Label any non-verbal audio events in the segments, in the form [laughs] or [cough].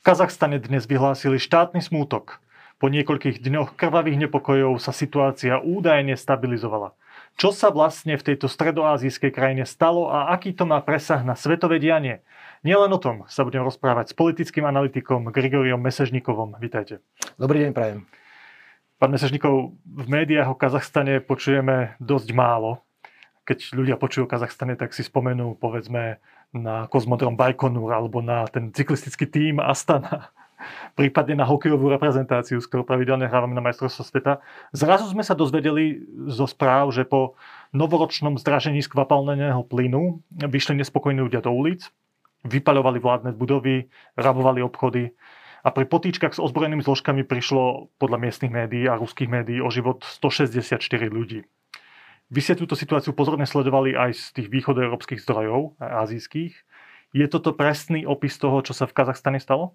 V Kazachstane dnes vyhlásili štátny smútok. Po niekoľkých dňoch krvavých nepokojov sa situácia údajne stabilizovala. Čo sa vlastne v tejto stredoázijskej krajine stalo a aký to má presah na svetové dianie? Nielen o tom sa budem rozprávať s politickým analytikom Grigoriom Mesežnikovom. Vítajte. Dobrý deň, prajem. Pán Mesežnikov, v médiách o Kazachstane počujeme dosť málo. Keď ľudia počujú o Kazachstane, tak si spomenú povedzme na kozmodrom Bajkonur alebo na ten cyklistický tým Astana prípadne na hokejovú reprezentáciu, s ktorou pravidelne hrávame na majstrovstvo sveta. Zrazu sme sa dozvedeli zo správ, že po novoročnom zdražení skvapalneného plynu vyšli nespokojní ľudia do ulic, vypaľovali vládne budovy, rabovali obchody a pri potýčkach s ozbrojenými zložkami prišlo podľa miestnych médií a ruských médií o život 164 ľudí. Vy ste túto situáciu pozorne sledovali aj z tých východoeurópskych zdrojov, azijských. Je toto presný opis toho, čo sa v Kazachstane stalo?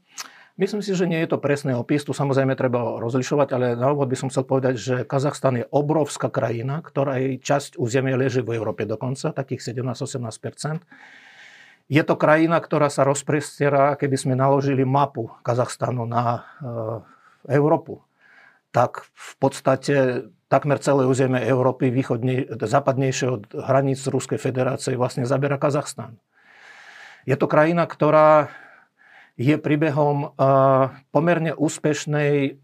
Myslím si, že nie je to presný opis, tu samozrejme treba rozlišovať, ale na úvod by som chcel povedať, že Kazachstan je obrovská krajina, ktorá jej časť územia leží v Európe dokonca, takých 17-18 Je to krajina, ktorá sa rozprestiera, keby sme naložili mapu Kazachstanu na e, Európu, tak v podstate takmer celé územie Európy, východne, západnejšie od hraníc Ruskej federácie vlastne zabera Kazachstan. Je to krajina, ktorá je príbehom pomerne úspešnej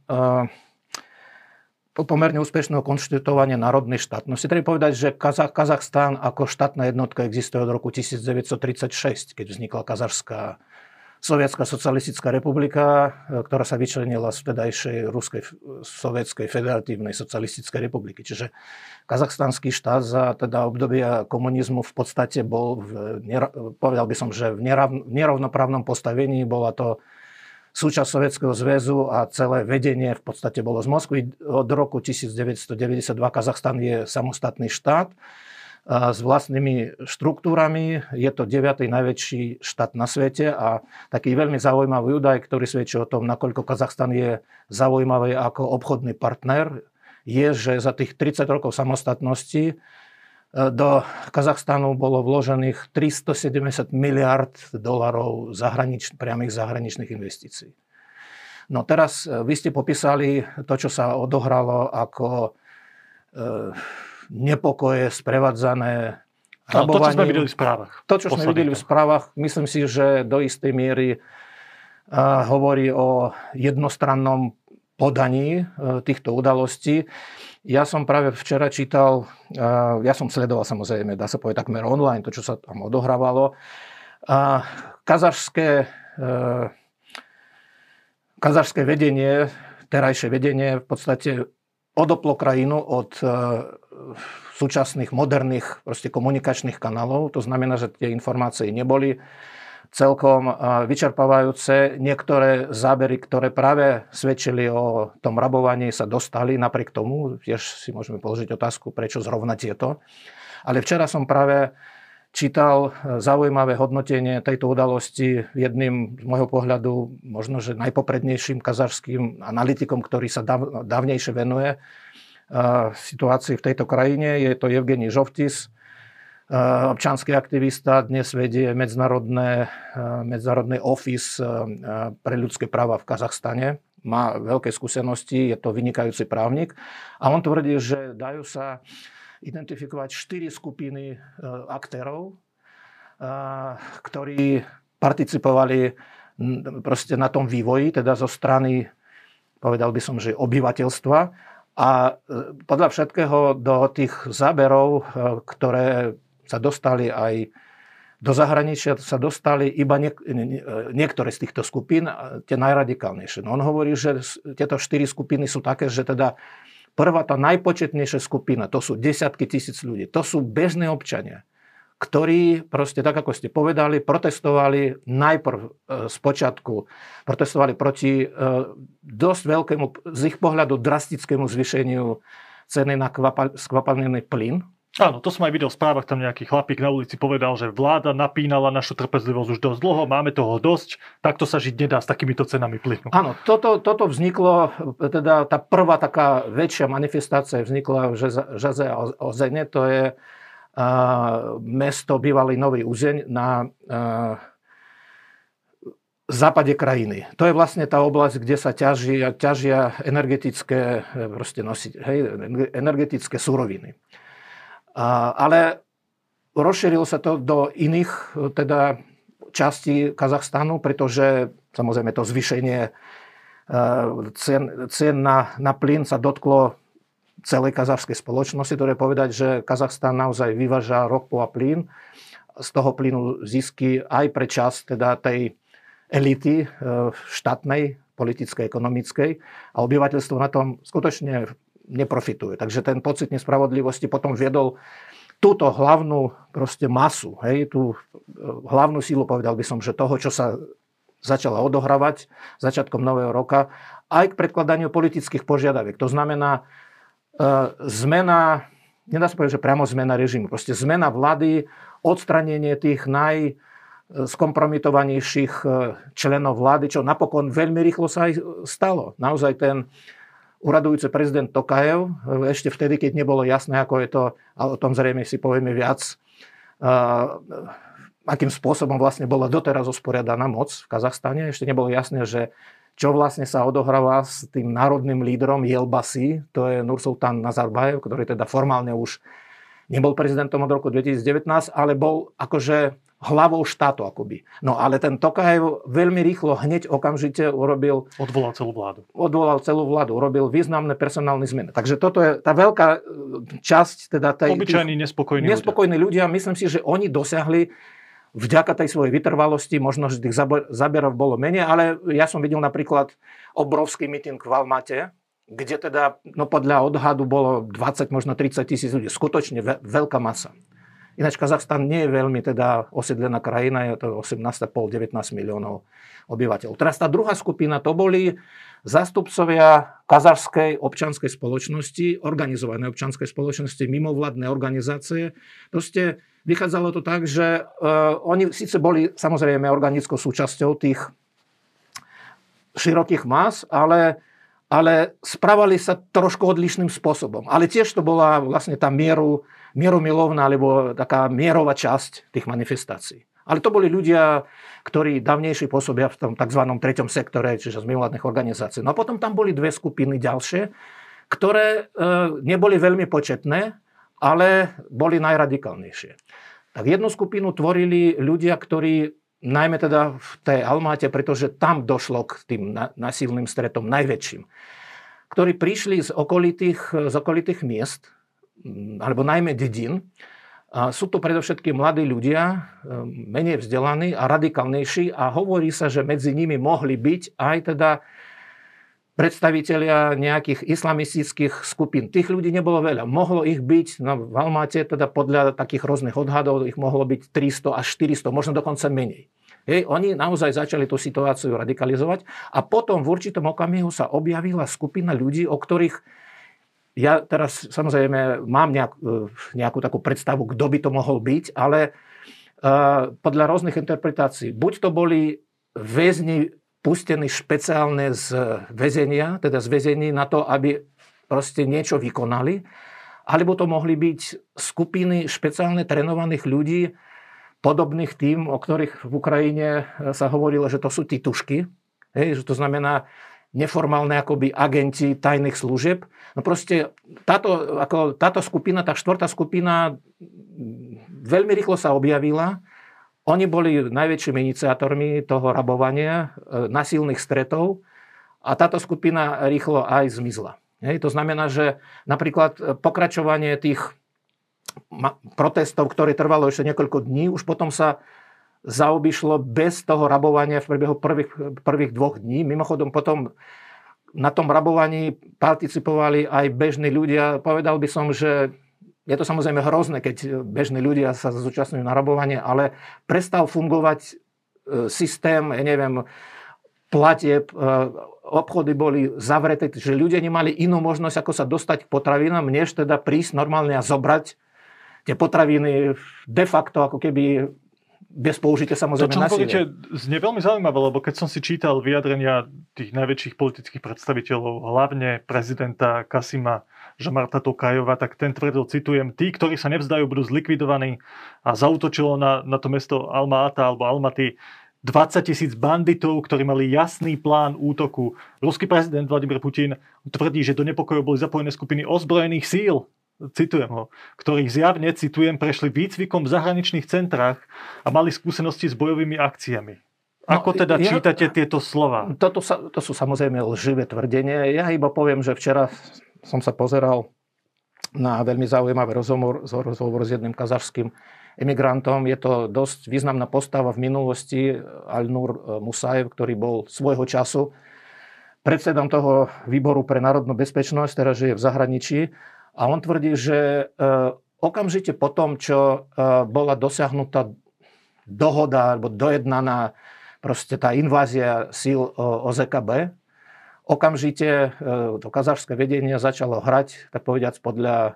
pomerne úspešného konštitutovania národnej štátnosti. Treba povedať, že Kazachstán ako štátna jednotka existuje od roku 1936, keď vznikla Kazašská Sovietská socialistická republika, e, ktorá sa vyčlenila z vtedajšej Ruskej sovietskej federatívnej socialistickej republiky. Čiže kazachstanský štát za teda obdobia komunizmu v podstate bol, v, povedal by som, že v nerovnoprávnom postavení. Bola to súčasť Sovietskeho zväzu a celé vedenie v podstate bolo z Moskvy. Od roku 1992 Kazachstan je samostatný štát s vlastnými štruktúrami. Je to 9. najväčší štát na svete a taký veľmi zaujímavý údaj, ktorý svedčí o tom, nakoľko Kazachstan je zaujímavý ako obchodný partner, je, že za tých 30 rokov samostatnosti e, do Kazachstanu bolo vložených 370 miliard dolarov zahranič, priamých zahraničných investícií. No teraz e, vy ste popísali to, čo sa odohralo ako e, nepokoje sprevádzané no, to, čo sme videli v správach. To, čo sme videli v správach, myslím si, že do istej miery uh, hovorí o jednostrannom podaní uh, týchto udalostí. Ja som práve včera čítal, uh, ja som sledoval samozrejme, dá sa povedať takmer online, to, čo sa tam odohrávalo. Uh, kazašské, uh, kazašské vedenie, terajšie vedenie v podstate odoplo krajinu od e, súčasných moderných proste komunikačných kanálov. To znamená, že tie informácie neboli celkom e, vyčerpávajúce. Niektoré zábery, ktoré práve svedčili o tom rabovaní, sa dostali napriek tomu. Tiež si môžeme položiť otázku, prečo zrovna tieto. Ale včera som práve čítal e, zaujímavé hodnotenie tejto udalosti jedným z môjho pohľadu možno, že najpoprednejším kazašským analytikom, ktorý sa dávnejšie venuje situácii v tejto krajine. Je to Evgení Žovtis, e, občanský aktivista, dnes vedie medzinárodné, medzinárodný office pre ľudské práva v Kazachstane. Má veľké skúsenosti, je to vynikajúci právnik a on tvrdí, že dajú sa identifikovať štyri skupiny aktérov, ktorí participovali proste na tom vývoji, teda zo strany, povedal by som, že obyvateľstva. A e, podľa všetkého do tých záberov, ktoré sa dostali aj do zahraničia, sa dostali iba niek- niektoré z týchto skupín, tie najradikálnejšie. No on hovorí, že tieto štyri skupiny sú také, že teda Prvá, tá najpočetnejšia skupina, to sú desiatky tisíc ľudí. To sú bežní občania, ktorí proste, tak ako ste povedali, protestovali najprv e, z počiatku, protestovali proti e, dosť veľkému, z ich pohľadu drastickému zvýšeniu ceny na skvapalnený plyn, Áno, to som aj videl v správach, tam nejaký chlapík na ulici povedal, že vláda napínala našu trpezlivosť už dosť dlho, máme toho dosť, takto sa žiť nedá s takýmito cenami plynu. Áno, toto, toto vzniklo, teda tá prvá taká väčšia manifestácia vznikla v Žaze a Ozene, to je mesto bývalý Nový Uzeň na západe krajiny. To je vlastne tá oblasť, kde sa ťažia, ťažia energetické, proste nosi, hej, energetické suroviny. A, ale rozšírilo sa to do iných teda častí Kazachstanu, pretože samozrejme to zvýšenie cien, cien na, na plyn sa dotklo celej kazachskej spoločnosti. To je povedať, že Kazachstan naozaj vyváža ropu a plyn. Z toho plynu zisky aj pre čas teda tej elity e, štátnej, politickej, ekonomickej a obyvateľstvo na tom skutočne neprofituje. Takže ten pocit nespravodlivosti potom viedol túto hlavnú proste masu, hej, tú e, hlavnú sílu, povedal by som, že toho, čo sa začala odohravať začiatkom nového roka, aj k predkladaniu politických požiadaviek. To znamená zmena, nedá sa povedať, že priamo zmena režimu, proste zmena vlády, odstranenie tých naj skompromitovanejších e, členov vlády, čo napokon veľmi rýchlo sa aj stalo. Naozaj ten uradujúci prezident Tokajev, e, ešte vtedy, keď nebolo jasné, ako je to, a o tom zrejme si povieme viac, e, akým spôsobom vlastne bola doteraz usporiadaná moc v Kazachstane. Ešte nebolo jasné, že čo vlastne sa odohráva s tým národným lídrom Jelbasi, to je Nursultán Nazarbayev, ktorý teda formálne už nebol prezidentom od roku 2019, ale bol akože hlavou štátu akoby. No ale ten Tokajev veľmi rýchlo, hneď okamžite urobil... Odvolal celú vládu. Odvolal celú vládu, urobil významné personálne zmeny. Takže toto je tá veľká e, časť teda tej... Obyčajní nespokojní, nespokojní ľudia. ľudia. Myslím si, že oni dosiahli vďaka tej svojej vytrvalosti, možno, že tých zabierov bolo menej, ale ja som videl napríklad obrovský meeting v Almate, kde teda, no podľa odhadu bolo 20, možno 30 tisíc ľudí. Skutočne veľká masa. Ináč Kazachstan nie je veľmi teda osídlená krajina, je to 18,5-19 miliónov obyvateľov. Teraz tá druhá skupina, to boli zástupcovia kazachskej občanskej spoločnosti, organizované občanskej spoločnosti, mimovládne organizácie. Proste vychádzalo to tak, že uh, oni síce boli samozrejme organickou súčasťou tých širokých más, ale ale správali sa trošku odlišným spôsobom. Ale tiež to bola vlastne tá mieru, mieromilovná alebo taká mierová časť tých manifestácií. Ale to boli ľudia, ktorí dávnejšie pôsobia v tom tzv. treťom sektore, čiže z mimovládnych organizácií. No a potom tam boli dve skupiny ďalšie, ktoré e, neboli veľmi početné, ale boli najradikálnejšie. Tak jednu skupinu tvorili ľudia, ktorí najmä teda v tej Almáte, pretože tam došlo k tým nasilným stretom najväčším, ktorí prišli z okolitých, z okolitých miest, alebo najmä dedín. A sú to predovšetkým mladí ľudia, e, menej vzdelaní a radikálnejší a hovorí sa, že medzi nimi mohli byť aj teda predstavitelia nejakých islamistických skupín. Tých ľudí nebolo veľa. Mohlo ich byť, no v Almáte teda podľa takých rôznych odhadov ich mohlo byť 300 až 400, možno dokonca menej. Hej, oni naozaj začali tú situáciu radikalizovať a potom v určitom okamihu sa objavila skupina ľudí, o ktorých ja teraz samozrejme mám nejak, e, nejakú takú predstavu, kto by to mohol byť, ale uh, podľa rôznych interpretácií, buď to boli väzni pustení špeciálne z väzenia, teda z väzení na to, aby proste niečo vykonali, alebo to mohli byť skupiny špeciálne trénovaných ľudí, podobných tým, o ktorých v Ukrajine sa hovorilo, že to sú titušky, hej, že to znamená neformálne akoby agenti tajných služieb. No proste táto, ako, táto skupina, tá štvrtá skupina veľmi rýchlo sa objavila oni boli najväčšími iniciátormi toho rabovania, e, nasilných stretov a táto skupina rýchlo aj zmizla. Hej, to znamená, že napríklad e, pokračovanie tých protestov, ktoré trvalo ešte niekoľko dní, už potom sa zaobišlo bez toho rabovania v priebehu prvých, prvých dvoch dní. Mimochodom potom na tom rabovaní participovali aj bežní ľudia. Povedal by som, že je to samozrejme hrozné, keď bežní ľudia sa zúčastňujú na rabovanie, ale prestal fungovať e, systém, ja neviem, platieb, e, obchody boli zavreté, že ľudia nemali inú možnosť, ako sa dostať k potravinám, než teda prísť normálne a zobrať tie potraviny de facto ako keby bez použitia samozrejme To, čo znie veľmi zaujímavé, lebo keď som si čítal vyjadrenia tých najväčších politických predstaviteľov, hlavne prezidenta Kasima Žamarta Tokajova, tak ten tvrdil, citujem, tí, ktorí sa nevzdajú, budú zlikvidovaní. A zautočilo na, na to mesto Alma Ata alebo Almaty 20 tisíc banditov, ktorí mali jasný plán útoku. Ruský prezident Vladimír Putin tvrdí, že do nepokojov boli zapojené skupiny ozbrojených síl, citujem ho, ktorých zjavne, citujem, prešli výcvikom v zahraničných centrách a mali skúsenosti s bojovými akciami. No, Ako teda ja, čítate tieto slova? Toto sa, to sú samozrejme lživé tvrdenie. Ja iba poviem, že včera som sa pozeral na veľmi zaujímavý rozhovor, rozhovor s jedným kazašským emigrantom. Je to dosť významná postava v minulosti, Al-Nur Musaev, ktorý bol svojho času predsedom toho výboru pre národnú bezpečnosť, teraz žije v zahraničí. A on tvrdí, že e, okamžite po tom, čo e, bola dosiahnutá dohoda alebo dojednaná proste tá invázia síl OZKB, okamžite e, to kazašské vedenie začalo hrať, tak povediac, podľa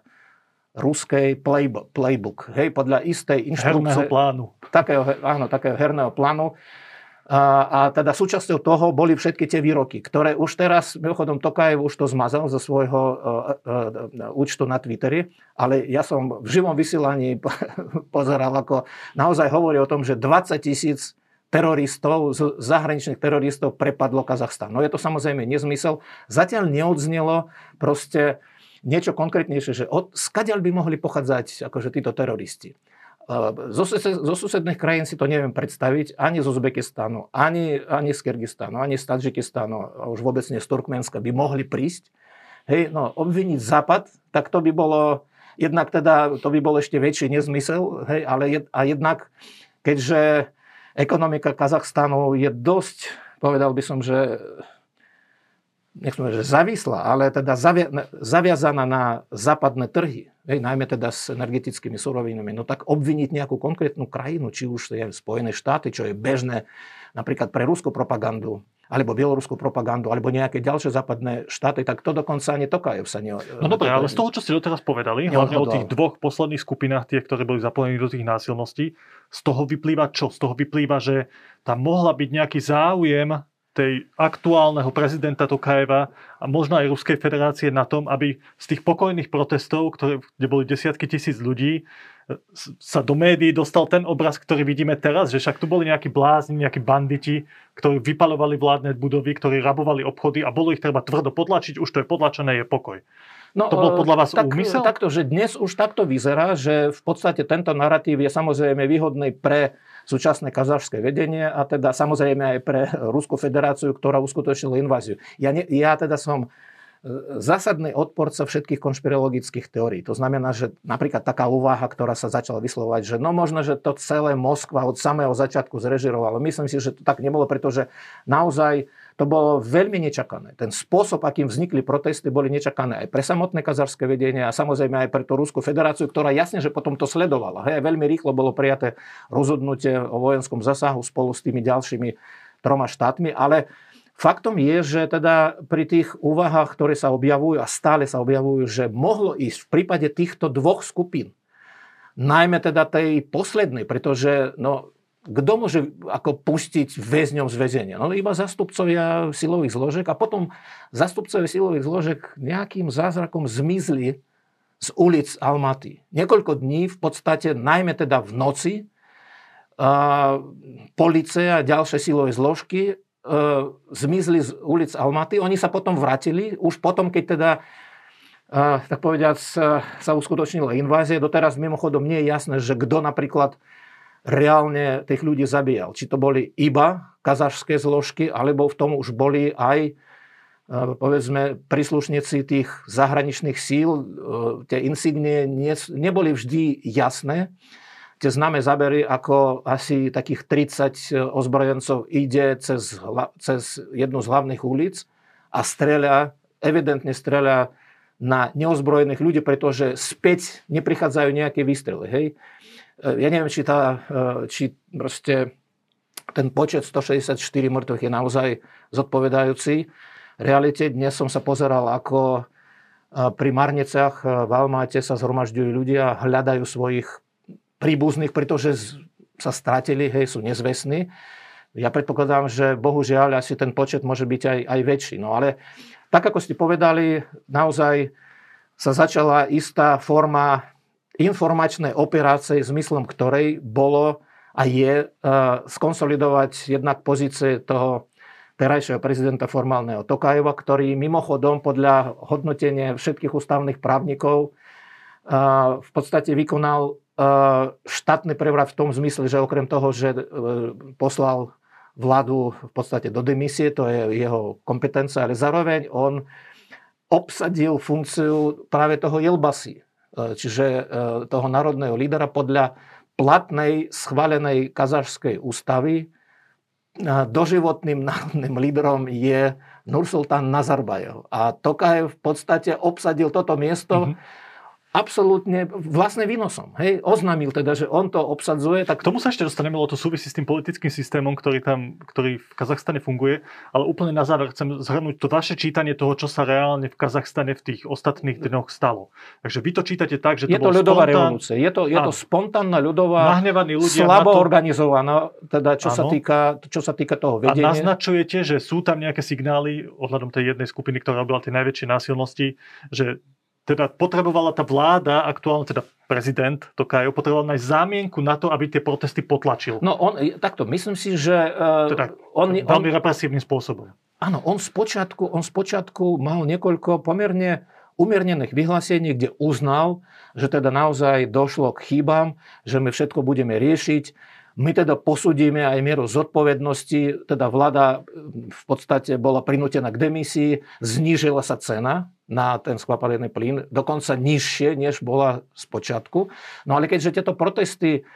ruskej playbook, playbook hej, podľa istej inštrukcie. Herného plánu. Takého, áno, takého herného plánu. A, a teda súčasťou toho boli všetky tie výroky, ktoré už teraz, mimochodom Tokajev už to zmazal zo svojho uh, uh, účtu na Twitteri, ale ja som v živom vysielaní [laughs] pozeral, ako naozaj hovorí o tom, že 20 tisíc teroristov, zahraničných teroristov prepadlo Kazachstan. No je to samozrejme nezmysel. Zatiaľ neodznelo proste niečo konkrétnejšie, že od, skadiaľ by mohli pochádzať akože títo teroristi. Zo, zo susedných krajín si to neviem predstaviť, ani z Uzbekistánu, ani, ani z Kyrgyzstánu, ani z Tadžikistánu, a už vôbec nie z Turkmenska by mohli prísť. Hej, no, obviniť Západ, tak to by bolo, jednak teda, to by bol ešte väčší nezmysel, hej, ale jed, a jednak, keďže ekonomika Kazachstanu je dosť, povedal by som, že nechcem že závislá, ale teda zavia, zaviazaná na západné trhy, hej, najmä teda s energetickými surovinami, no tak obviniť nejakú konkrétnu krajinu, či už je Spojené štáty, čo je bežné napríklad pre ruskú propagandu, alebo bieloruskú propagandu, alebo nejaké ďalšie západné štáty, tak to dokonca ani Tokajev sa ne... No dobre, ale z toho, čo ste doteraz povedali, hlavne o tých dvoch posledných skupinách, tie, ktoré boli zapojení do tých násilností, z toho vyplýva čo? Z toho vyplýva, že tam mohla byť nejaký záujem tej aktuálneho prezidenta Tokajeva a možno aj Ruskej federácie na tom, aby z tých pokojných protestov, ktoré, kde boli desiatky tisíc ľudí, sa do médií dostal ten obraz, ktorý vidíme teraz, že však tu boli nejakí blázni, nejakí banditi, ktorí vypalovali vládne budovy, ktorí rabovali obchody a bolo ich treba tvrdo podlačiť, už to je podlačené, je pokoj. No, to bol e, podľa vás tak, úmysel? Takto, že dnes už takto vyzerá, že v podstate tento narratív je samozrejme výhodný pre súčasné kazašské vedenie a teda samozrejme aj pre Ruskú federáciu, ktorá uskutočnila inváziu. Ja, ne, ja teda som e, zásadný odporca všetkých konšpirologických teórií. To znamená, že napríklad taká úvaha, ktorá sa začala vyslovať, že no možno, že to celé Moskva od samého začiatku zrežirovala. Myslím si, že to tak nebolo, pretože naozaj to bolo veľmi nečakané. Ten spôsob, akým vznikli protesty, boli nečakané aj pre samotné kazarské vedenie a samozrejme aj pre tú Ruskú federáciu, ktorá jasne, že potom to sledovala. Hej, veľmi rýchlo bolo prijaté rozhodnutie o vojenskom zasahu spolu s tými ďalšími troma štátmi, ale Faktom je, že teda pri tých úvahách, ktoré sa objavujú a stále sa objavujú, že mohlo ísť v prípade týchto dvoch skupín, najmä teda tej poslednej, pretože no, kto môže ako pustiť väzňom z väzenia? No iba zastupcovia silových zložek a potom zastupcovia silových zložek nejakým zázrakom zmizli z ulic Almaty. Niekoľko dní v podstate, najmä teda v noci, a, a ďalšie silové zložky e, zmizli z ulic Almaty. Oni sa potom vrátili, už potom, keď teda a, tak povediac sa uskutočnila invázia. Doteraz mimochodom nie je jasné, že kto napríklad reálne tých ľudí zabíjal. Či to boli iba kazašské zložky, alebo v tom už boli aj e, povedzme príslušníci tých zahraničných síl. E, tie insignie neboli vždy jasné. Tie známe zábery, ako asi takých 30 ozbrojencov ide cez, cez jednu z hlavných ulic a streľa, evidentne streľa na neozbrojených ľudí, pretože späť neprichádzajú nejaké výstrely. Hej. E, ja neviem, či, tá, e, či proste ten počet 164 mŕtvych je naozaj zodpovedajúci. V realite dnes som sa pozeral, ako e, pri Marneciach v Almáte sa zhromažďujú ľudia, hľadajú svojich príbuzných, pretože sa stratili, hej, sú nezvestní. Ja predpokladám, že bohužiaľ asi ten počet môže byť aj, aj väčší. No ale tak, ako ste povedali, naozaj sa začala istá forma informačnej operácie, zmyslom ktorej bolo a je skonsolidovať jednak pozície toho terajšieho prezidenta formálneho Tokajeva, ktorý mimochodom podľa hodnotenia všetkých ústavných právnikov v podstate vykonal štátny prevrat v tom zmysle, že okrem toho, že e, poslal vládu v podstate do demisie, to je jeho kompetencia, ale zároveň on obsadil funkciu práve toho Jelbasi, e, čiže e, toho národného lídera podľa platnej, schválenej kazašskej ústavy. Doživotným národným lídrom je Nursultán Nazarbajev. A Tokajev v podstate obsadil toto miesto mm-hmm absolútne vlastne výnosom. Hej, oznámil teda, že on to obsadzuje. Tak... K tomu sa ešte dostaneme, lebo to súvisí s tým politickým systémom, ktorý tam, ktorý v Kazachstane funguje. Ale úplne na záver chcem zhrnúť to vaše čítanie toho, čo sa reálne v Kazachstane v tých ostatných dňoch stalo. Takže vy to čítate tak, že to Je to ľudová spontán... revolúcia. Je to, je to spontánna ľudová, ľudia slabo to... organizovaná, teda čo sa, týka, čo sa týka toho vedenia. A naznačujete, že sú tam nejaké signály ohľadom tej jednej skupiny, ktorá robila tie najväčšie násilnosti, že teda potrebovala tá vláda, aktuálne teda prezident Tokajo, potreboval nájsť zámienku na to, aby tie protesty potlačil. No on, takto, myslím si, že... Uh, teda, on, veľmi on, represívnym spôsobom. Áno, on spočiatku, on spočiatku mal niekoľko pomerne umiernených vyhlásení, kde uznal, že teda naozaj došlo k chýbam, že my všetko budeme riešiť, my teda posudíme aj mieru zodpovednosti, teda vláda v podstate bola prinútená k demisii, znížila sa cena na ten skvapalný plyn, dokonca nižšie, než bola z počiatku. No ale keďže tieto protesty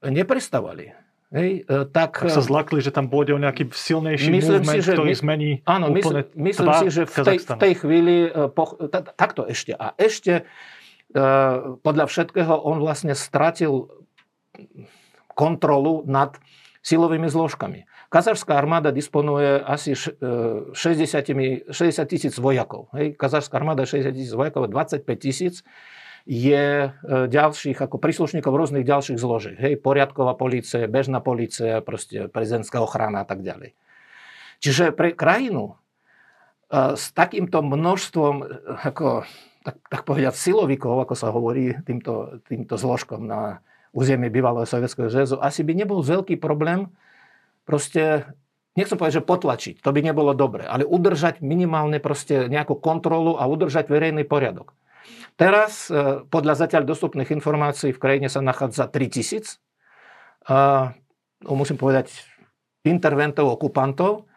neprestávali, Hej, e, tak, tak sa zlakli, že tam bude nejaký silnejší myslím movement, si, že ktorý my, zmení áno, úplne myslím, myslím si, že v tej, v tej chvíli e, po, takto ešte. A ešte e, podľa všetkého on vlastne stratil kontrolu nad silovými zložkami. Kazašská armáda disponuje asi 60, 60 tisíc vojakov. Hej. Kazašská armáda 60 tisíc vojakov, 25 tisíc je e, ďalších, ako príslušníkov rôznych ďalších zložiek. Hej, poriadková policia, bežná policia, proste prezidentská ochrana a tak ďalej. Čiže pre krajinu e, s takýmto množstvom, e, ako, tak, tak povedať, silovikov, ako sa hovorí týmto, týmto zložkom na území bývalého Sovjetského zväzu, asi by nebol veľký problém proste, nechcem povedať, že potlačiť, to by nebolo dobre, ale udržať minimálne proste nejakú kontrolu a udržať verejný poriadok. Teraz, e, podľa zatiaľ dostupných informácií, v krajine sa nachádza 3000, a, no, musím povedať, interventov, okupantov,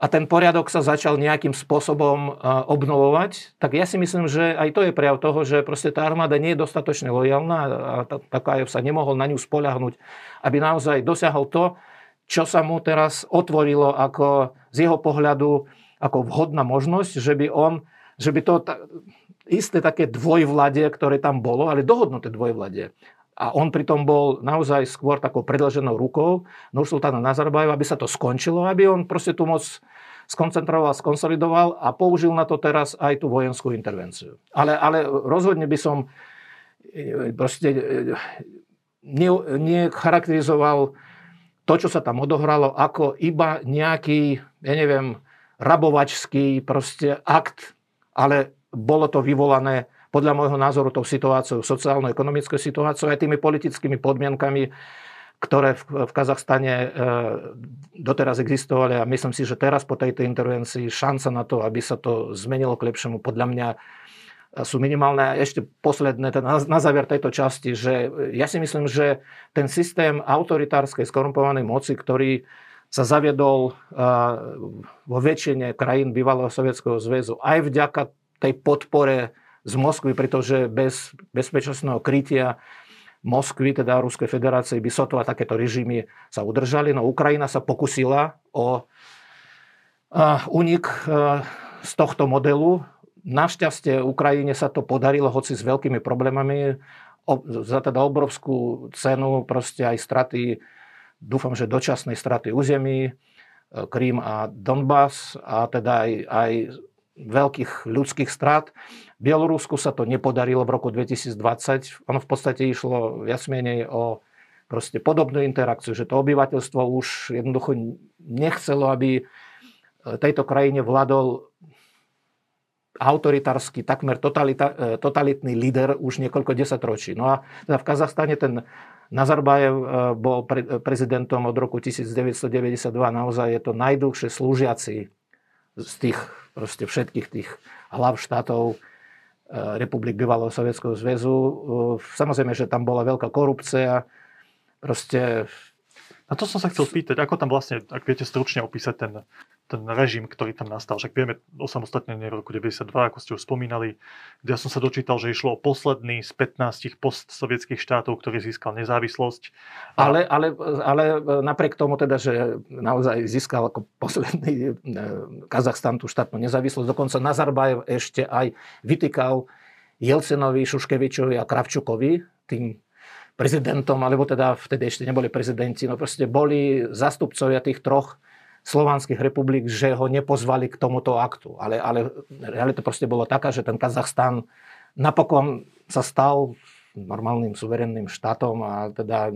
a ten poriadok sa začal nejakým spôsobom obnovovať, tak ja si myslím, že aj to je prejav toho, že proste tá armáda nie je dostatočne lojálna a Takájev sa nemohol na ňu spoľahnúť, aby naozaj dosiahol to, čo sa mu teraz otvorilo ako z jeho pohľadu ako vhodná možnosť, že by on, že by to isté také dvojvladie, ktoré tam bolo, ale dohodnuté dvojvladie, a on pritom bol naozaj skôr takou predlženou rukou Nursultána Nazarbajeva, aby sa to skončilo, aby on proste tú moc skoncentroval, skonsolidoval a použil na to teraz aj tú vojenskú intervenciu. Ale, ale rozhodne by som e, proste e, necharakterizoval to, čo sa tam odohralo, ako iba nejaký, ja neviem, rabovačský proste akt, ale bolo to vyvolané podľa môjho názoru tou situáciou, sociálno-ekonomickou situáciou aj tými politickými podmienkami, ktoré v, v Kazachstane e, doteraz existovali a myslím si, že teraz po tejto intervencii šanca na to, aby sa to zmenilo k lepšiemu, podľa mňa e, sú minimálne. A ešte posledné, teda na, na záver tejto časti, že ja si myslím, že ten systém autoritárskej skorumpovanej moci, ktorý sa zaviedol vo väčšine krajín bývalého Sovietskeho zväzu aj vďaka tej podpore z Moskvy, pretože bez bezpečnostného krytia Moskvy, teda Ruskej federácie, by sotva takéto režimy sa udržali. No Ukrajina sa pokusila o únik z tohto modelu. Našťastie Ukrajine sa to podarilo, hoci s veľkými problémami, za teda obrovskú cenu, proste aj straty, dúfam, že dočasnej straty území, Krím a Donbass a teda aj, aj veľkých ľudských strát. Bielorusku sa to nepodarilo v roku 2020. Ono v podstate išlo viac menej o proste podobnú interakciu, že to obyvateľstvo už jednoducho nechcelo, aby e, tejto krajine vládol autoritársky, takmer totalita, e, totalitný líder už niekoľko desaťročí. No a teda v Kazachstane ten Nazarbajev e, bol pre, prezidentom od roku 1992, naozaj je to najdlhšie slúžiaci z tých proste všetkých tých hlav štátov republik bývalého Sovietskeho zväzu. Samozrejme, že tam bola veľká korupcia, proste a to som sa chcel spýtať, ako tam vlastne, ak viete stručne opísať ten, ten režim, ktorý tam nastal. Však vieme o samostatnenie v roku 92, ako ste už spomínali, kde ja som sa dočítal, že išlo o posledný z 15 postsovietských štátov, ktorý získal nezávislosť. A... Ale, ale, ale napriek tomu teda, že naozaj získal ako posledný e, Kazachstan tú štátnu nezávislosť, dokonca Nazarbajev ešte aj vytýkal Jelcenovi, Šuškevičovi a Kravčukovi, tým prezidentom, alebo teda vtedy ešte neboli prezidenti, no proste boli zastupcovia tých troch slovanských republik, že ho nepozvali k tomuto aktu. Ale, ale realita proste bolo taká, že ten Kazachstan napokon sa stal normálnym suverenným štátom a teda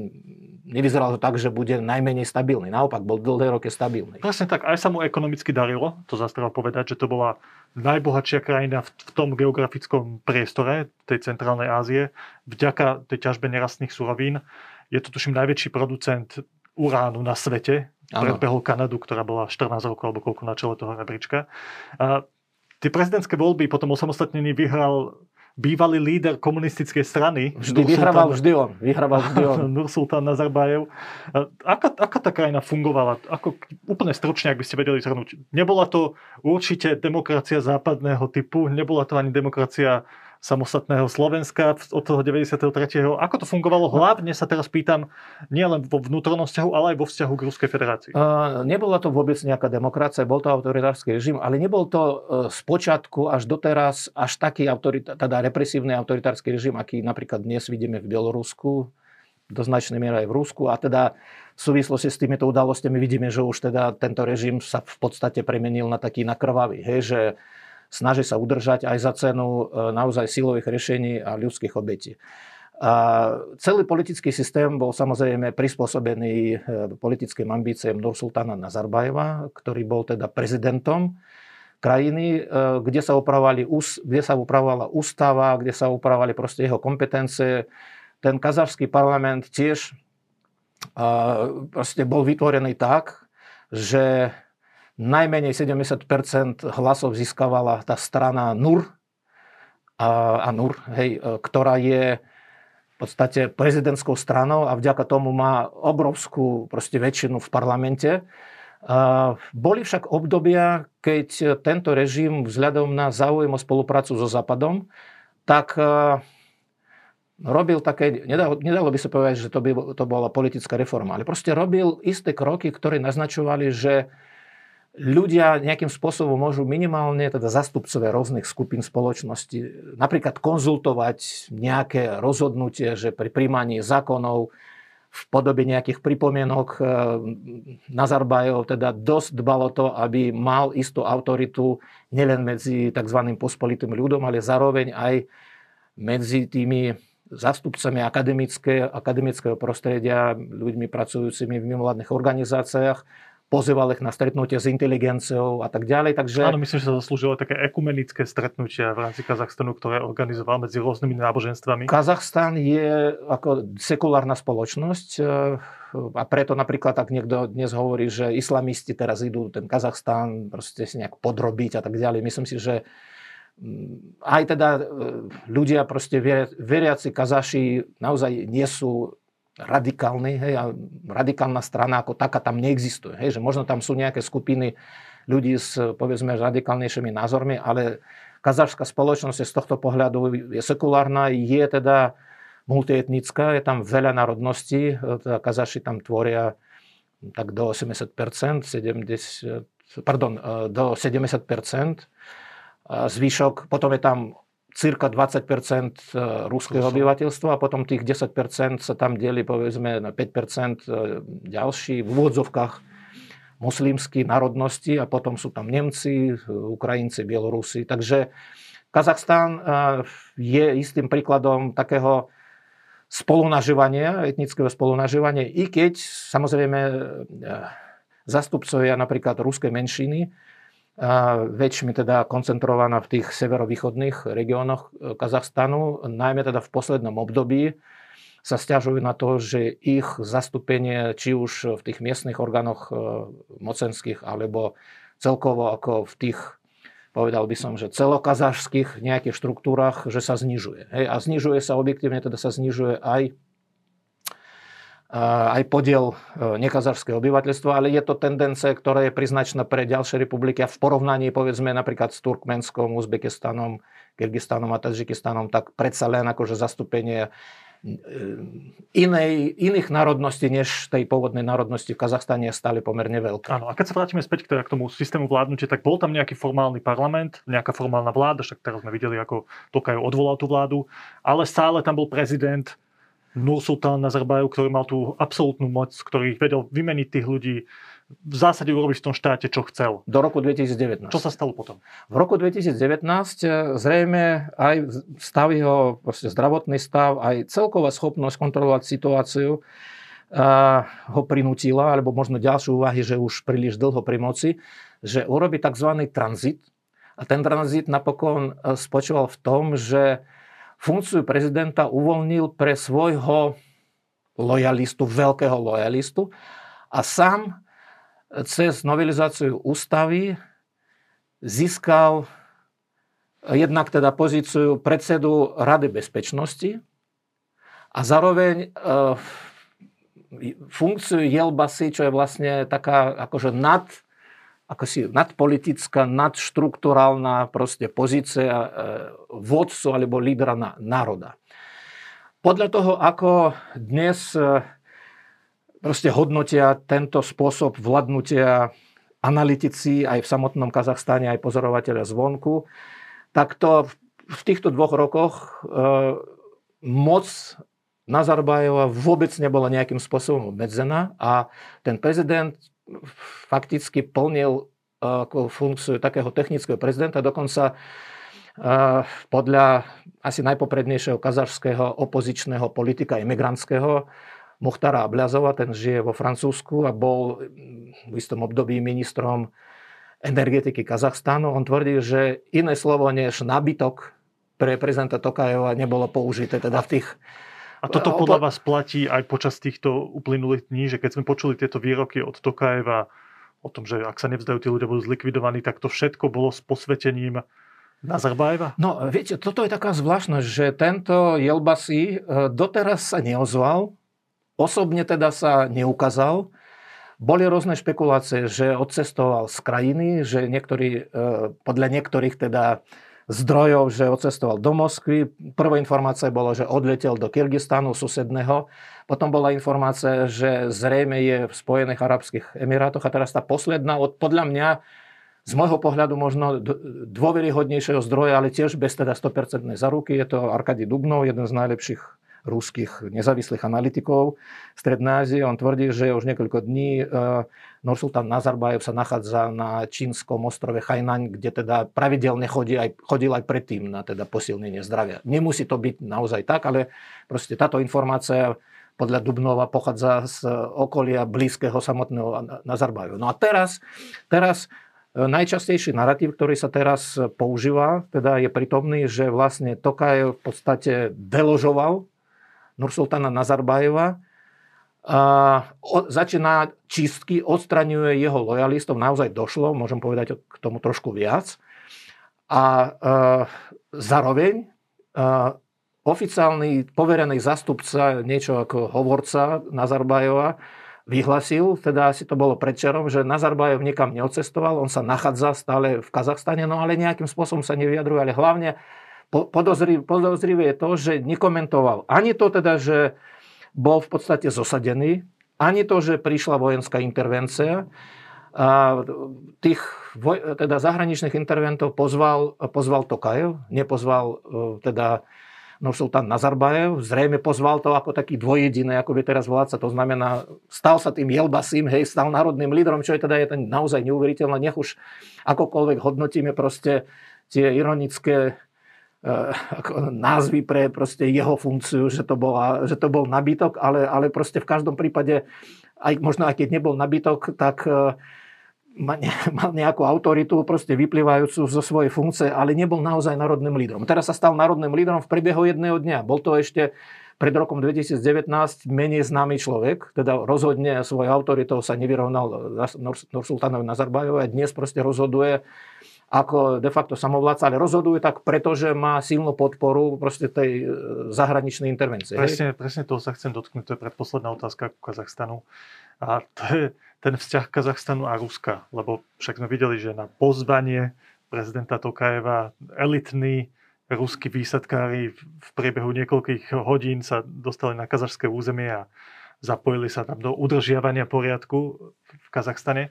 nevyzeralo to tak, že bude najmenej stabilný. Naopak, bol dlhé roky stabilný. Presne tak, aj sa mu ekonomicky darilo, to zase povedať, že to bola najbohatšia krajina v, v tom geografickom priestore tej centrálnej Ázie, vďaka tej ťažbe nerastných surovín. Je to tuším najväčší producent uránu na svete, predbehol Kanadu, ktorá bola 14 rokov alebo koľko na čele toho rebríčka. A tie prezidentské voľby potom osamostatnení vyhral bývalý líder komunistickej strany. Vždy vyhrával vždy on. Vyhrával vždy on. [laughs] Nursultán Nazarbajev. Aká, aká tá krajina fungovala? Ako, úplne stručne, ak by ste vedeli zhrnúť. Nebola to určite demokracia západného typu, nebola to ani demokracia samostatného Slovenska od toho 93. Ako to fungovalo? Hlavne sa teraz pýtam nielen vo vnútornom vzťahu, ale aj vo vzťahu k Ruskej federácii. Uh, nebola to vôbec nejaká demokracia, bol to autoritársky režim, ale nebol to z počiatku až doteraz až taký autorita- teda represívny autoritársky režim, aký napríklad dnes vidíme v Bielorusku, do značnej miery aj v Rusku a teda v súvislosti s týmito udalostiami vidíme, že už teda tento režim sa v podstate premenil na taký nakrvavý, hej, že snaží sa udržať aj za cenu e, naozaj silových riešení a ľudských obetí. A celý politický systém bol samozrejme prispôsobený e, politickým ambíciám Nursultána Nazarbajeva, ktorý bol teda prezidentom krajiny, e, kde sa, upravovali, kde sa upravovala ústava, kde sa upravovali proste jeho kompetencie. Ten kazachský parlament tiež bol vytvorený tak, že najmenej 70% hlasov získavala tá strana NUR, a, a NUR, hej, e, ktorá je v podstate prezidentskou stranou a vďaka tomu má obrovskú proste väčšinu v parlamente. A boli však obdobia, keď tento režim vzhľadom na záujem o spoluprácu so Západom, tak e, robil také, nedalo, nedalo by sa povedať, že to, by, to bola politická reforma, ale proste robil isté kroky, ktoré naznačovali, že ľudia nejakým spôsobom môžu minimálne, teda zastupcovia rôznych skupín spoločnosti, napríklad konzultovať nejaké rozhodnutie, že pri príjmaní zákonov v podobe nejakých pripomienok eh, Nazarbajov teda dosť dbalo to, aby mal istú autoritu nielen medzi tzv. pospolitým ľudom, ale zároveň aj medzi tými zástupcami akademické, akademického prostredia, ľuďmi pracujúcimi v mimovládnych organizáciách, pozýval ich na stretnutie s inteligenciou a tak ďalej. Takže... Áno, myslím, že sa zaslúžilo také ekumenické stretnutia v rámci Kazachstanu, ktoré organizoval medzi rôznymi náboženstvami. Kazachstan je ako sekulárna spoločnosť e, a preto napríklad, ak niekto dnes hovorí, že islamisti teraz idú ten Kazachstan proste si nejak podrobiť a tak ďalej, myslím si, že mm, aj teda e, ľudia proste veriaci Kazaši naozaj nie sú radikálny, hej, a radikálna strana ako taká tam neexistuje. Hej, že možno tam sú nejaké skupiny ľudí s, povedzme, radikálnejšími názormi, ale kazašská spoločnosť je z tohto pohľadu je sekulárna, je teda multietnická, je tam veľa národností, teda Kazaši tam tvoria tak do 80%, 70, pardon, do 70%. Zvyšok, potom je tam cirka 20 e, ruského obyvateľstva a potom tých 10 sa tam delí povedzme na 5 e, ďalší v úvodzovkách muslimský národnosti a potom sú tam Nemci, Ukrajinci, Bielorusi. Takže Kazachstán e, je istým príkladom takého spolunažívania, etnického spolunažívania, i keď samozrejme zastupcovia napríklad ruskej menšiny väčšmi teda koncentrovaná v tých severovýchodných regiónoch e, Kazachstanu, najmä teda v poslednom období sa stiažujú na to, že ich zastúpenie či už v tých miestnych orgánoch e, mocenských alebo celkovo ako v tých povedal by som, že celokazašských nejakých štruktúrach, že sa znižuje. Hej, a znižuje sa objektívne, teda sa znižuje aj aj podiel e, nekazašského obyvateľstva, ale je to tendence, ktorá je priznačná pre ďalšie republiky a v porovnaní povedzme napríklad s Turkmenskom, Uzbekistanom, Kyrgyzstanom a Tadžikistanom, tak predsa len akože zastúpenie e, inej, iných národností, než tej pôvodnej národnosti v Kazachstane je stále pomerne veľké. Áno, a keď sa vrátime späť k, teda k tomu systému vládnutia, tak bol tam nejaký formálny parlament, nejaká formálna vláda, však teraz sme videli, ako Tokajú odvolal tú vládu, ale stále tam bol prezident, Nursultán Nazarbayev, ktorý mal tú absolútnu moc, ktorý vedel vymeniť tých ľudí, v zásade urobiť v tom štáte, čo chcel. Do roku 2019. Čo sa stalo potom? V roku 2019 eh, zrejme aj stav jeho zdravotný stav, aj celková schopnosť kontrolovať situáciu a eh, ho prinútila, alebo možno ďalšie úvahy, že už príliš dlho pri moci, že urobi tzv. tranzit. A ten tranzit napokon eh, spočíval v tom, že funkciu prezidenta uvoľnil pre svojho lojalistu, veľkého lojalistu a sám cez novelizáciu ústavy získal jednak teda pozíciu predsedu Rady bezpečnosti a zároveň e, funkciu Jelbasy, čo je vlastne taká akože nad ako si nadpolitická, nadštruktúrálna proste pozícia e, vodcu alebo lídra národa. Podľa toho, ako dnes e, proste hodnotia tento spôsob vládnutia analytici aj v samotnom Kazachstane, aj pozorovateľia zvonku, tak to v týchto dvoch rokoch e, moc Nazarbajeva vôbec nebola nejakým spôsobom obmedzená a ten prezident fakticky plnil ako funkciu takého technického prezidenta, dokonca podľa asi najpoprednejšieho kazašského opozičného politika imigrantského Muhtara Abliazova, ten žije vo Francúzsku a bol v istom období ministrom energetiky Kazachstánu. On tvrdí, že iné slovo než nábytok pre prezidenta Tokajeva nebolo použité teda v tých a toto podľa vás platí aj počas týchto uplynulých dní, že keď sme počuli tieto výroky od Tokajeva o tom, že ak sa nevzdajú, tí ľudia budú zlikvidovaní, tak to všetko bolo s posvetením Nazarbajeva? No, viete, toto je taká zvláštnosť, že tento Jelbasi e, doteraz sa neozval, osobne teda sa neukázal. Boli rôzne špekulácie, že odcestoval z krajiny, že niektorí, e, podľa niektorých teda zdrojov, že odcestoval do Moskvy. Prvá informácia bolo, že odletel do Kyrgyzstanu susedného. Potom bola informácia, že zrejme je v Spojených Arabských Emirátoch. A teraz tá posledná, od, podľa mňa, z môjho pohľadu možno dôveryhodnejšieho zdroja, ale tiež bez teda 100% zaruky, je to Arkady Dubnov, jeden z najlepších ruských nezávislých analytikov Strednej Ázie. On tvrdí, že už niekoľko dní e, Nursultan Nazarbayev sa nachádza na čínskom ostrove Hainan, kde teda pravidelne chodí aj, chodil aj predtým na teda posilnenie zdravia. Nemusí to byť naozaj tak, ale proste táto informácia podľa Dubnova pochádza z okolia blízkeho samotného Nazarbayevu. No a teraz, teraz e, najčastejší narratív, ktorý sa teraz používa, teda je pritomný, že vlastne Tokajev v podstate deložoval Nursultana Nazarbajeva. Začína čistky, odstraňuje jeho lojalistov, naozaj došlo, môžem povedať k tomu trošku viac. A e, zároveň e, oficiálny poverený zastupca, niečo ako hovorca Nazarbajeva, vyhlasil, teda asi to bolo predčerom, že Nazarbajev nikam neodcestoval, on sa nachádza stále v Kazachstane, no ale nejakým spôsobom sa nevyjadruje, ale hlavne podozrivé je to, že nekomentoval ani to teda, že bol v podstate zosadený, ani to, že prišla vojenská intervencia. A tých teda zahraničných interventov pozval, pozval Tokajev, nepozval e, teda Nursultán Nazarbajev, zrejme pozval to ako taký dvojediný, ako by teraz vládca, to znamená, stal sa tým Jelbasim, hej, stal národným lídrom, čo je teda je ten naozaj neuveriteľné, nech už akokoľvek hodnotíme proste tie ironické ako názvy pre proste jeho funkciu, že to, bola, že to bol nabytok, ale, ale proste v každom prípade, aj, možno aj keď nebol nabytok, tak eh, [laughs] mal nejakú autoritu proste vyplývajúcu zo svojej funkcie, ale nebol naozaj národným lídrom. Teraz sa stal národným lídrom v priebehu jedného dňa. Bol to ešte pred rokom 2019 menej známy človek, teda rozhodne svojou autoritou sa nevyrovnal Nursultánovi Nazarbájovi a dnes proste rozhoduje ako de facto samovládca, ale rozhoduje tak, pretože má silnú podporu proste tej e, zahraničnej intervencie. Presne, presne toho sa chcem dotknúť, to je predposledná otázka k Kazachstanu. A to je ten vzťah Kazachstanu a Ruska, lebo však sme videli, že na pozvanie prezidenta Tokajeva elitní ruskí výsadkári v priebehu niekoľkých hodín sa dostali na kazašské územie a zapojili sa tam do udržiavania poriadku v Kazachstane.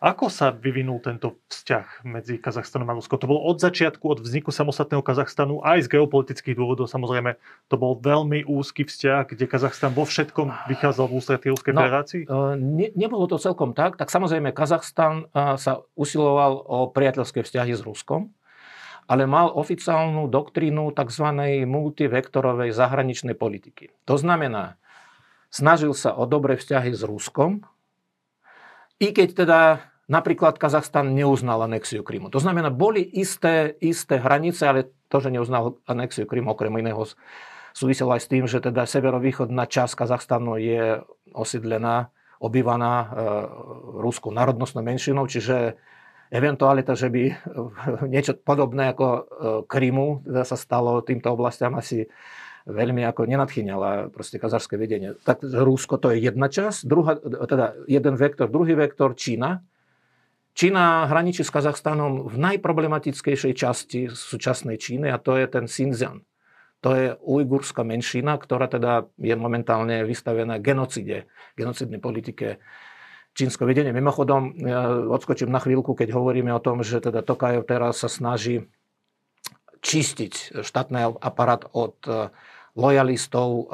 Ako sa vyvinul tento vzťah medzi Kazachstanom a Ruskom? To bolo od začiatku, od vzniku samostatného Kazachstanu, aj z geopolitických dôvodov samozrejme. To bol veľmi úzky vzťah, kde Kazachstan vo všetkom vychádzal v ústretí Ruskej no, federácii? Uh, ne, nebolo to celkom tak. Tak samozrejme Kazachstan uh, sa usiloval o priateľské vzťahy s Ruskom, ale mal oficiálnu doktrínu tzv. multivektorovej zahraničnej politiky. To znamená, snažil sa o dobré vzťahy s Ruskom, i keď teda napríklad Kazachstan neuznal anexiu Krymu. To znamená, boli isté, isté hranice, ale to, že neuznal anexiu Krymu, okrem iného súviselo aj s tým, že teda severovýchodná časť Kazachstanu je osídlená, obývaná e, ruskou národnostnou menšinou, čiže eventualita, že by [laughs] niečo podobné ako e, Krymu teda sa stalo týmto oblastiam asi veľmi ako nenadchýňala proste kazarské vedenie. Tak Rusko to je jedna časť, druhá, teda jeden vektor, druhý vektor Čína, Čína hraničí s Kazachstanom v najproblematickejšej časti súčasnej Číny a to je ten Xinjiang. To je ujgurská menšina, ktorá teda je momentálne vystavená genocide, genocidnej politike čínsko vedenie. Mimochodom, ja odskočím na chvíľku, keď hovoríme o tom, že teda Tokajev teraz sa snaží čistiť štátny aparát od eh, lojalistov eh,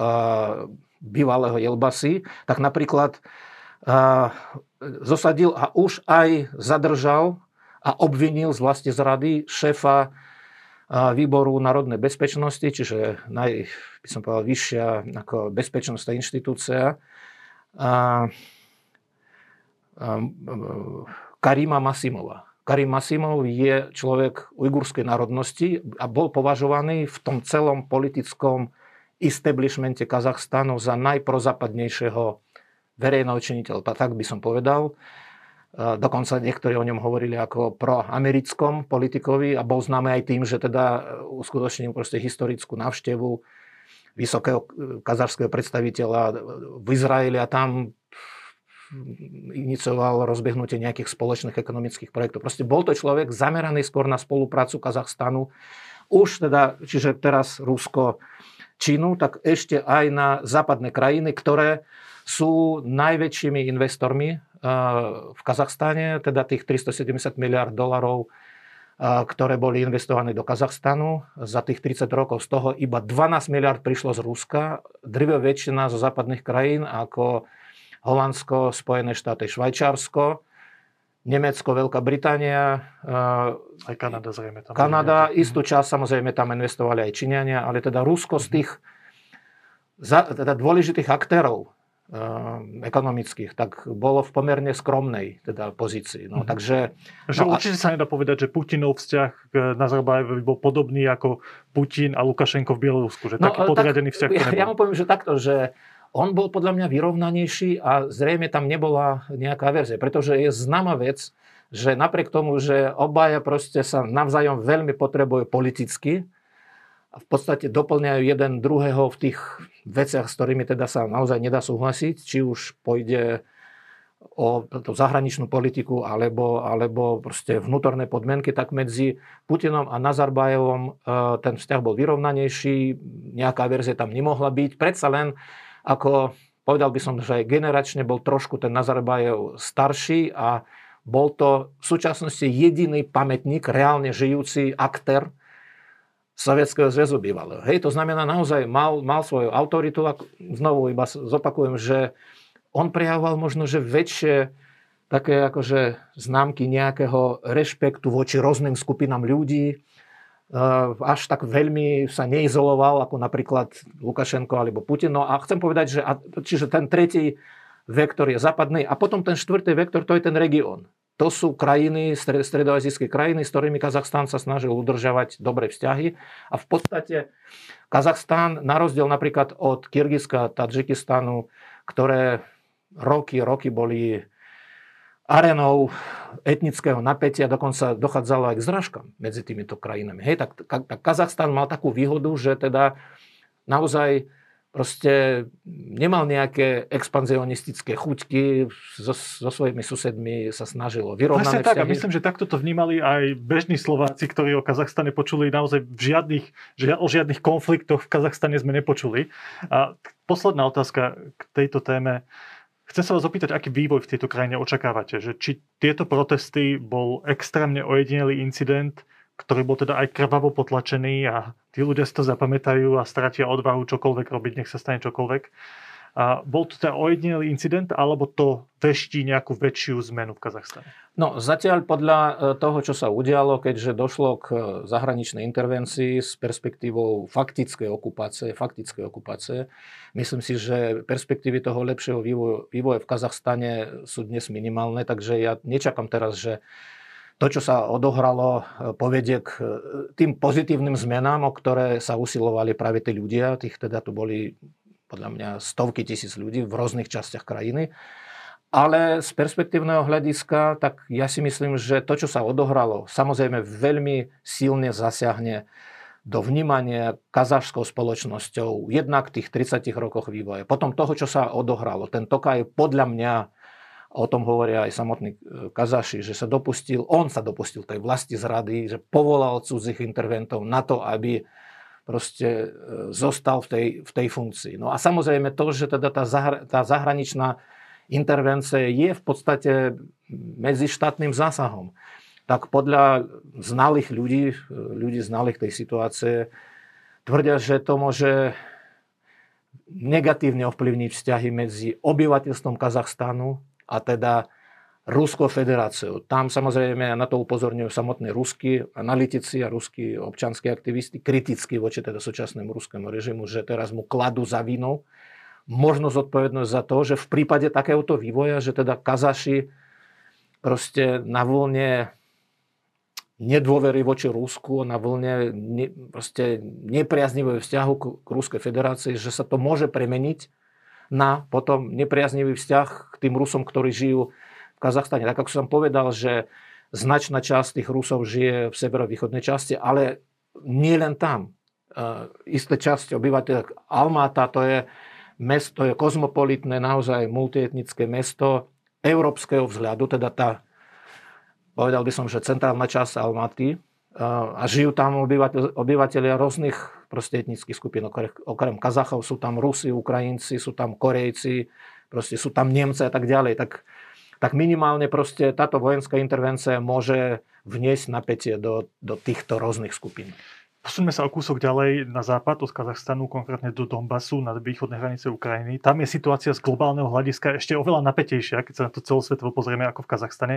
bývalého Jelbasy, tak napríklad zosadil a už aj zadržal a obvinil z vlasti zrady šéfa výboru národnej bezpečnosti, čiže naj, by som povedal, vyššia ako bezpečnostná inštitúcia, Karima Masimova. Karim Masimov je človek ujgurskej národnosti a bol považovaný v tom celom politickom establishmente Kazachstanu za najprozápadnejšieho verejného činiteľa, tak by som povedal. Dokonca niektorí o ňom hovorili ako proamerickom politikovi a bol známy aj tým, že teda uskutočnil proste historickú návštevu vysokého kazarského predstaviteľa v Izraeli a tam inicioval rozbehnutie nejakých spoločných ekonomických projektov. Proste bol to človek zameraný skôr na spoluprácu Kazachstanu. Už teda, čiže teraz Rusko, Čínu, tak ešte aj na západné krajiny, ktoré sú najväčšími investormi eh, v Kazachstane, teda tých 370 miliard dolarov, eh, ktoré boli investované do Kazachstanu za tých 30 rokov. Z toho iba 12 miliard prišlo z Ruska, drvia väčšina zo západných krajín ako Holandsko, Spojené štáty, Švajčiarsko, Nemecko, Veľká Británia. Eh, aj Kanada zrejme tam. Kanada, istú časť samozrejme tam investovali aj Číňania, ale teda Rusko z tých teda dôležitých aktérov Ehm, ekonomických, tak bolo v pomerne skromnej teda pozícii. No, mm. takže, že no, určite sa nedá povedať, že Putinov vzťah k Nazarbájevovi bol podobný ako Putin a Lukašenko v Bielorusku, že no, taký podriadený vzťah ja, ja mu poviem, že takto, že on bol podľa mňa vyrovnanejší a zrejme tam nebola nejaká verzia, pretože je známa vec, že napriek tomu, že obaja proste sa navzájom veľmi potrebujú politicky, a v podstate doplňajú jeden druhého v tých veciach, s ktorými teda sa naozaj nedá súhlasiť, či už pôjde o tú zahraničnú politiku alebo, alebo proste vnútorné podmienky, tak medzi Putinom a Nazarbájevom e, ten vzťah bol vyrovnanejší, nejaká verzia tam nemohla byť. Predsa len, ako povedal by som, že aj generačne bol trošku ten Nazarbájev starší a bol to v súčasnosti jediný pamätník, reálne žijúci aktér Sovietskeho zväzu bývalého. Hej, to znamená, naozaj mal, mal svoju autoritu a znovu iba zopakujem, že on prejavoval možno, že väčšie také akože známky nejakého rešpektu voči rôznym skupinám ľudí, až tak veľmi sa neizoloval, ako napríklad Lukašenko alebo Putin. No a chcem povedať, že čiže ten tretí vektor je západný a potom ten štvrtý vektor, to je ten región. to sú krajiny, stredoazijské krajiny, s ktorými Kazachstán sa snažil udržavať dobré vzťahy. A v podstate Kazachstán, na rozdiel napríklad od Kyrgyzska, Tadžikistanu, ktoré roky, roky boli arenou etnického napätia, dokonca dochádzalo aj k zražkám medzi týmito krajinami. Hej, tak, tak Kazachstan mal takú výhodu, že teda naozaj proste nemal nejaké expanzionistické chuťky, so, so svojimi susedmi sa snažilo vyrovnané Vlastne tak, a myslím, že takto to vnímali aj bežní Slováci, ktorí o Kazachstane počuli naozaj v žiadnych, že o žiadnych konfliktoch v Kazachstane sme nepočuli. A posledná otázka k tejto téme. Chcem sa vás opýtať, aký vývoj v tejto krajine očakávate? Že či tieto protesty bol extrémne ojedinelý incident, ktorý bol teda aj krvavo potlačený a tí ľudia si to zapamätajú a stratia odvahu čokoľvek robiť, nech sa stane čokoľvek. A bol to teda ojedinelý incident, alebo to veští nejakú väčšiu zmenu v Kazachstane? No, zatiaľ podľa e, toho, čo sa udialo, keďže došlo k e, zahraničnej intervencii s perspektívou faktickej okupácie, faktickej okupácie, myslím si, že perspektívy toho lepšieho vývoja, vývoja v Kazachstane sú dnes minimálne, takže ja nečakám teraz, že to, čo sa odohralo, e, povedie k tým pozitívnym zmenám, o ktoré sa usilovali práve tí ľudia. Tých teda tu boli podľa mňa stovky tisíc ľudí v rôznych častiach krajiny. Ale z perspektívneho hľadiska, tak ja si myslím, že to, čo sa odohralo, samozrejme veľmi silne zasiahne do vnímania kazašskou spoločnosťou jednak tých 30 rokoch vývoja. Potom toho, čo sa odohralo. Ten Tokaj podľa mňa o tom hovoria aj samotní e, Kazaši, že sa dopustil, on sa dopustil tej vlasti zrady, že povolal cudzích interventov na to, aby proste e, zostal v tej, v tej funkcii. No a samozrejme to, že teda tá, zahr- tá zahraničná intervencia je v podstate medzištátnym zásahom, tak podľa znalých ľudí, e, ľudí znalých tej situácie, tvrdia, že to môže negatívne ovplyvniť vzťahy medzi obyvateľstvom Kazachstanu a teda Ruskou federáciou. Tam samozrejme na to upozorňujú samotní ruskí analytici a ruskí občanskí aktivisti, kriticky voči teda súčasnému ruskému režimu, že teraz mu kladú za vinu možno zodpovednosť za to, že v prípade takéhoto vývoja, že teda Kazaši proste na vlne nedôvery voči Rusku, na vlne ne, proste nepriaznivého vzťahu k, k Ruskej federácii, že sa to môže premeniť na potom nepriaznivý vzťah k tým Rusom, ktorí žijú v Kazachstane. Tak ako som povedal, že značná časť tých Rusov žije v severovýchodnej časti, ale nie len tam. Uh, isté časť obyvateľov Almáta, to je mesto, je kozmopolitné, naozaj multietnické mesto európskeho vzhľadu, teda tá, povedal by som, že centrálna časť Almaty, a žijú tam obyvateľ, obyvateľia rôznych proste etnických skupín. Okrem Kazachov sú tam Rusi, Ukrajinci, sú tam Korejci, proste sú tam Nemci a tak ďalej. Tak, tak minimálne proste táto vojenská intervencia môže vniesť napätie do, do týchto rôznych skupín. Posuňme sa o kúsok ďalej na západ od Kazachstanu, konkrétne do Donbasu, na východnej hranice Ukrajiny. Tam je situácia z globálneho hľadiska ešte oveľa napätejšia, keď sa na to celosvetovo pozrieme ako v Kazachstane.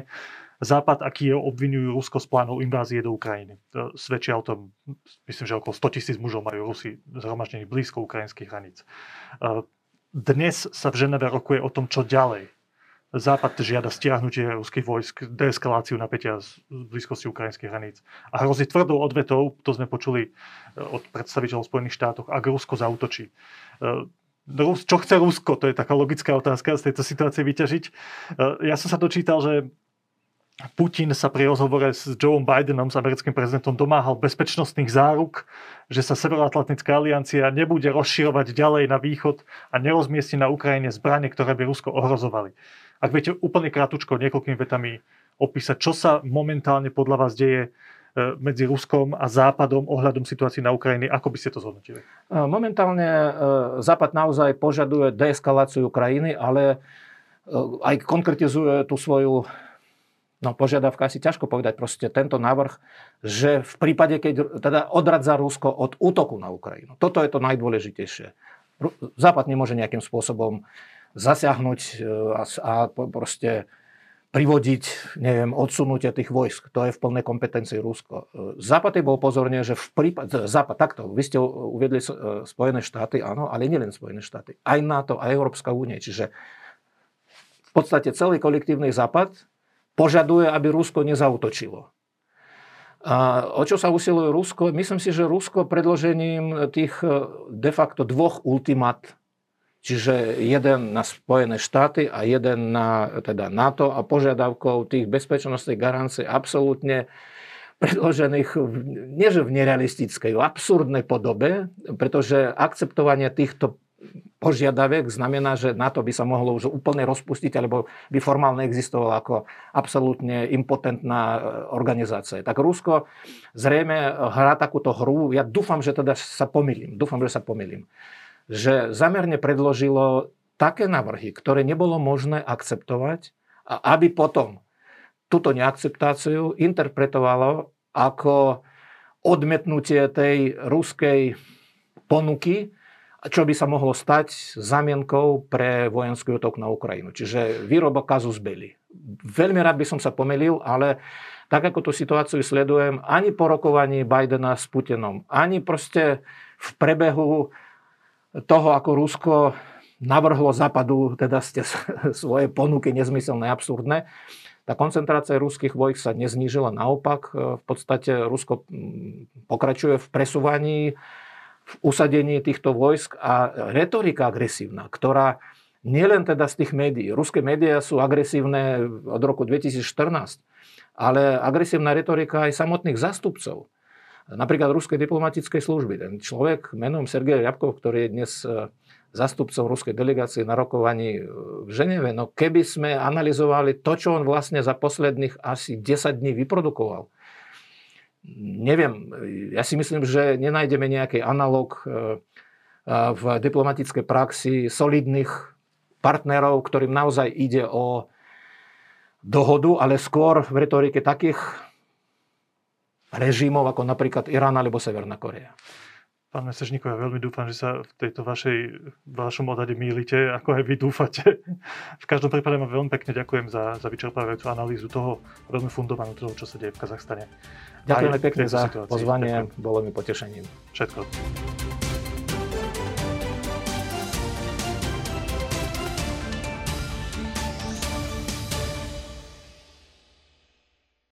Západ, aký je obvinujú Rusko z plánov invázie do Ukrajiny. Svedčia o tom, myslím, že okolo 100 tisíc mužov majú Rusi zhromaždení blízko ukrajinských hraníc. Dnes sa v Ženeve rokuje o tom, čo ďalej Západ žiada stiahnutie ruských vojsk, deeskaláciu napätia z blízkosti ukrajinských hraníc. A hrozí tvrdou odvetou, to sme počuli e, od predstaviteľov Spojených štátov, ak Rusko zautočí. E, čo chce Rusko? To je taká logická otázka z tejto situácie vyťažiť. E, ja som sa dočítal, že Putin sa pri rozhovore s Joeom Bidenom, s americkým prezidentom, domáhal bezpečnostných záruk, že sa Severoatlantická aliancia nebude rozširovať ďalej na východ a nerozmiestni na Ukrajine zbranie, ktoré by Rusko ohrozovali. Ak viete úplne krátučko, niekoľkými vetami opísať, čo sa momentálne podľa vás deje e, medzi Ruskom a Západom ohľadom situácií na Ukrajine, ako by ste to zhodnotili? E, momentálne e, Západ naozaj požaduje deeskaláciu Ukrajiny, ale aj konkretizuje tú svoju no, požiadavka, asi ťažko povedať, proste tento návrh, že v prípade, keď teda odradza Rusko od útoku na Ukrajinu. Toto je to najdôležitejšie. Západ nemôže nejakým spôsobom zasiahnuť e, a, a proste privodiť, neviem, odsunutie tých vojsk. To je v plnej kompetencii Rusko. E, Západ je bol pozorne, že v prípade... Západ, takto, vy ste uviedli e, Spojené štáty, áno, ale nielen Spojené štáty. Aj NATO, aj Európska únie. Čiže v podstate celý kolektívny Západ požaduje, aby Rusko nezautočilo. A o čo sa usiluje Rusko? Myslím si, že Rusko predložením tých de facto dvoch ultimat, čiže jeden na Spojené štáty a jeden na teda NATO a požiadavkou tých bezpečnostných garancií absolútne predložených nie že v nerealistickej, v absurdnej podobe, pretože akceptovanie týchto požiadaviek znamená, že NATO by sa mohlo už úplne rozpustiť, alebo by formálne existovalo ako absolútne impotentná e, organizácia. Tak Rusko zrejme hrá takúto hru, ja dúfam, že teda sa pomýlim, dúfam, že sa pomýlim, že zamerne predložilo také návrhy, ktoré nebolo možné akceptovať a aby potom túto neakceptáciu interpretovalo ako odmetnutie tej ruskej ponuky, čo by sa mohlo stať zamienkou pre vojenský útok na Ukrajinu. Čiže výroba kazus belli. Veľmi rád by som sa pomelil, ale tak ako tú situáciu sledujem, ani po rokovaní Bidena s Putinom, ani proste v prebehu toho, ako Rusko navrhlo Západu teda ste svoje ponuky nezmyselné, absurdné, tá koncentrácia ruských vojsk sa neznížila, naopak e, v podstate Rusko pokračuje v presúvaní, v usadení týchto vojsk a retorika agresívna, ktorá nielen teda z tých médií, ruské médiá sú agresívne od roku 2014, ale agresívna retorika aj samotných zastupcov. Napríklad ruskej diplomatickej služby. Ten človek menom Sergej Jabkov, ktorý je dnes e, zastupcov ruskej delegácie na rokovaní e, v Ženeve. No keby sme analyzovali to, čo on vlastne za posledných asi 10 dní vyprodukoval, neviem, ja si myslím, že nenájdeme nejaký analog e, v diplomatickej praxi solidných partnerov, ktorým naozaj ide o dohodu, ale skôr v retorike takých režimov ako napríklad Irán alebo Severná Korea. Pán Mesežníko, ja veľmi dúfam, že sa v tejto vašej, vašom odhade mýlite, ako aj vy dúfate. V každom prípade vám veľmi pekne ďakujem za, za vyčerpávajúcu analýzu toho, veľmi fundovanú toho, čo sa deje v Kazachstane. Ďakujeme pekne za situácii. pozvanie, Ďakujem. bolo mi potešením. Všetko.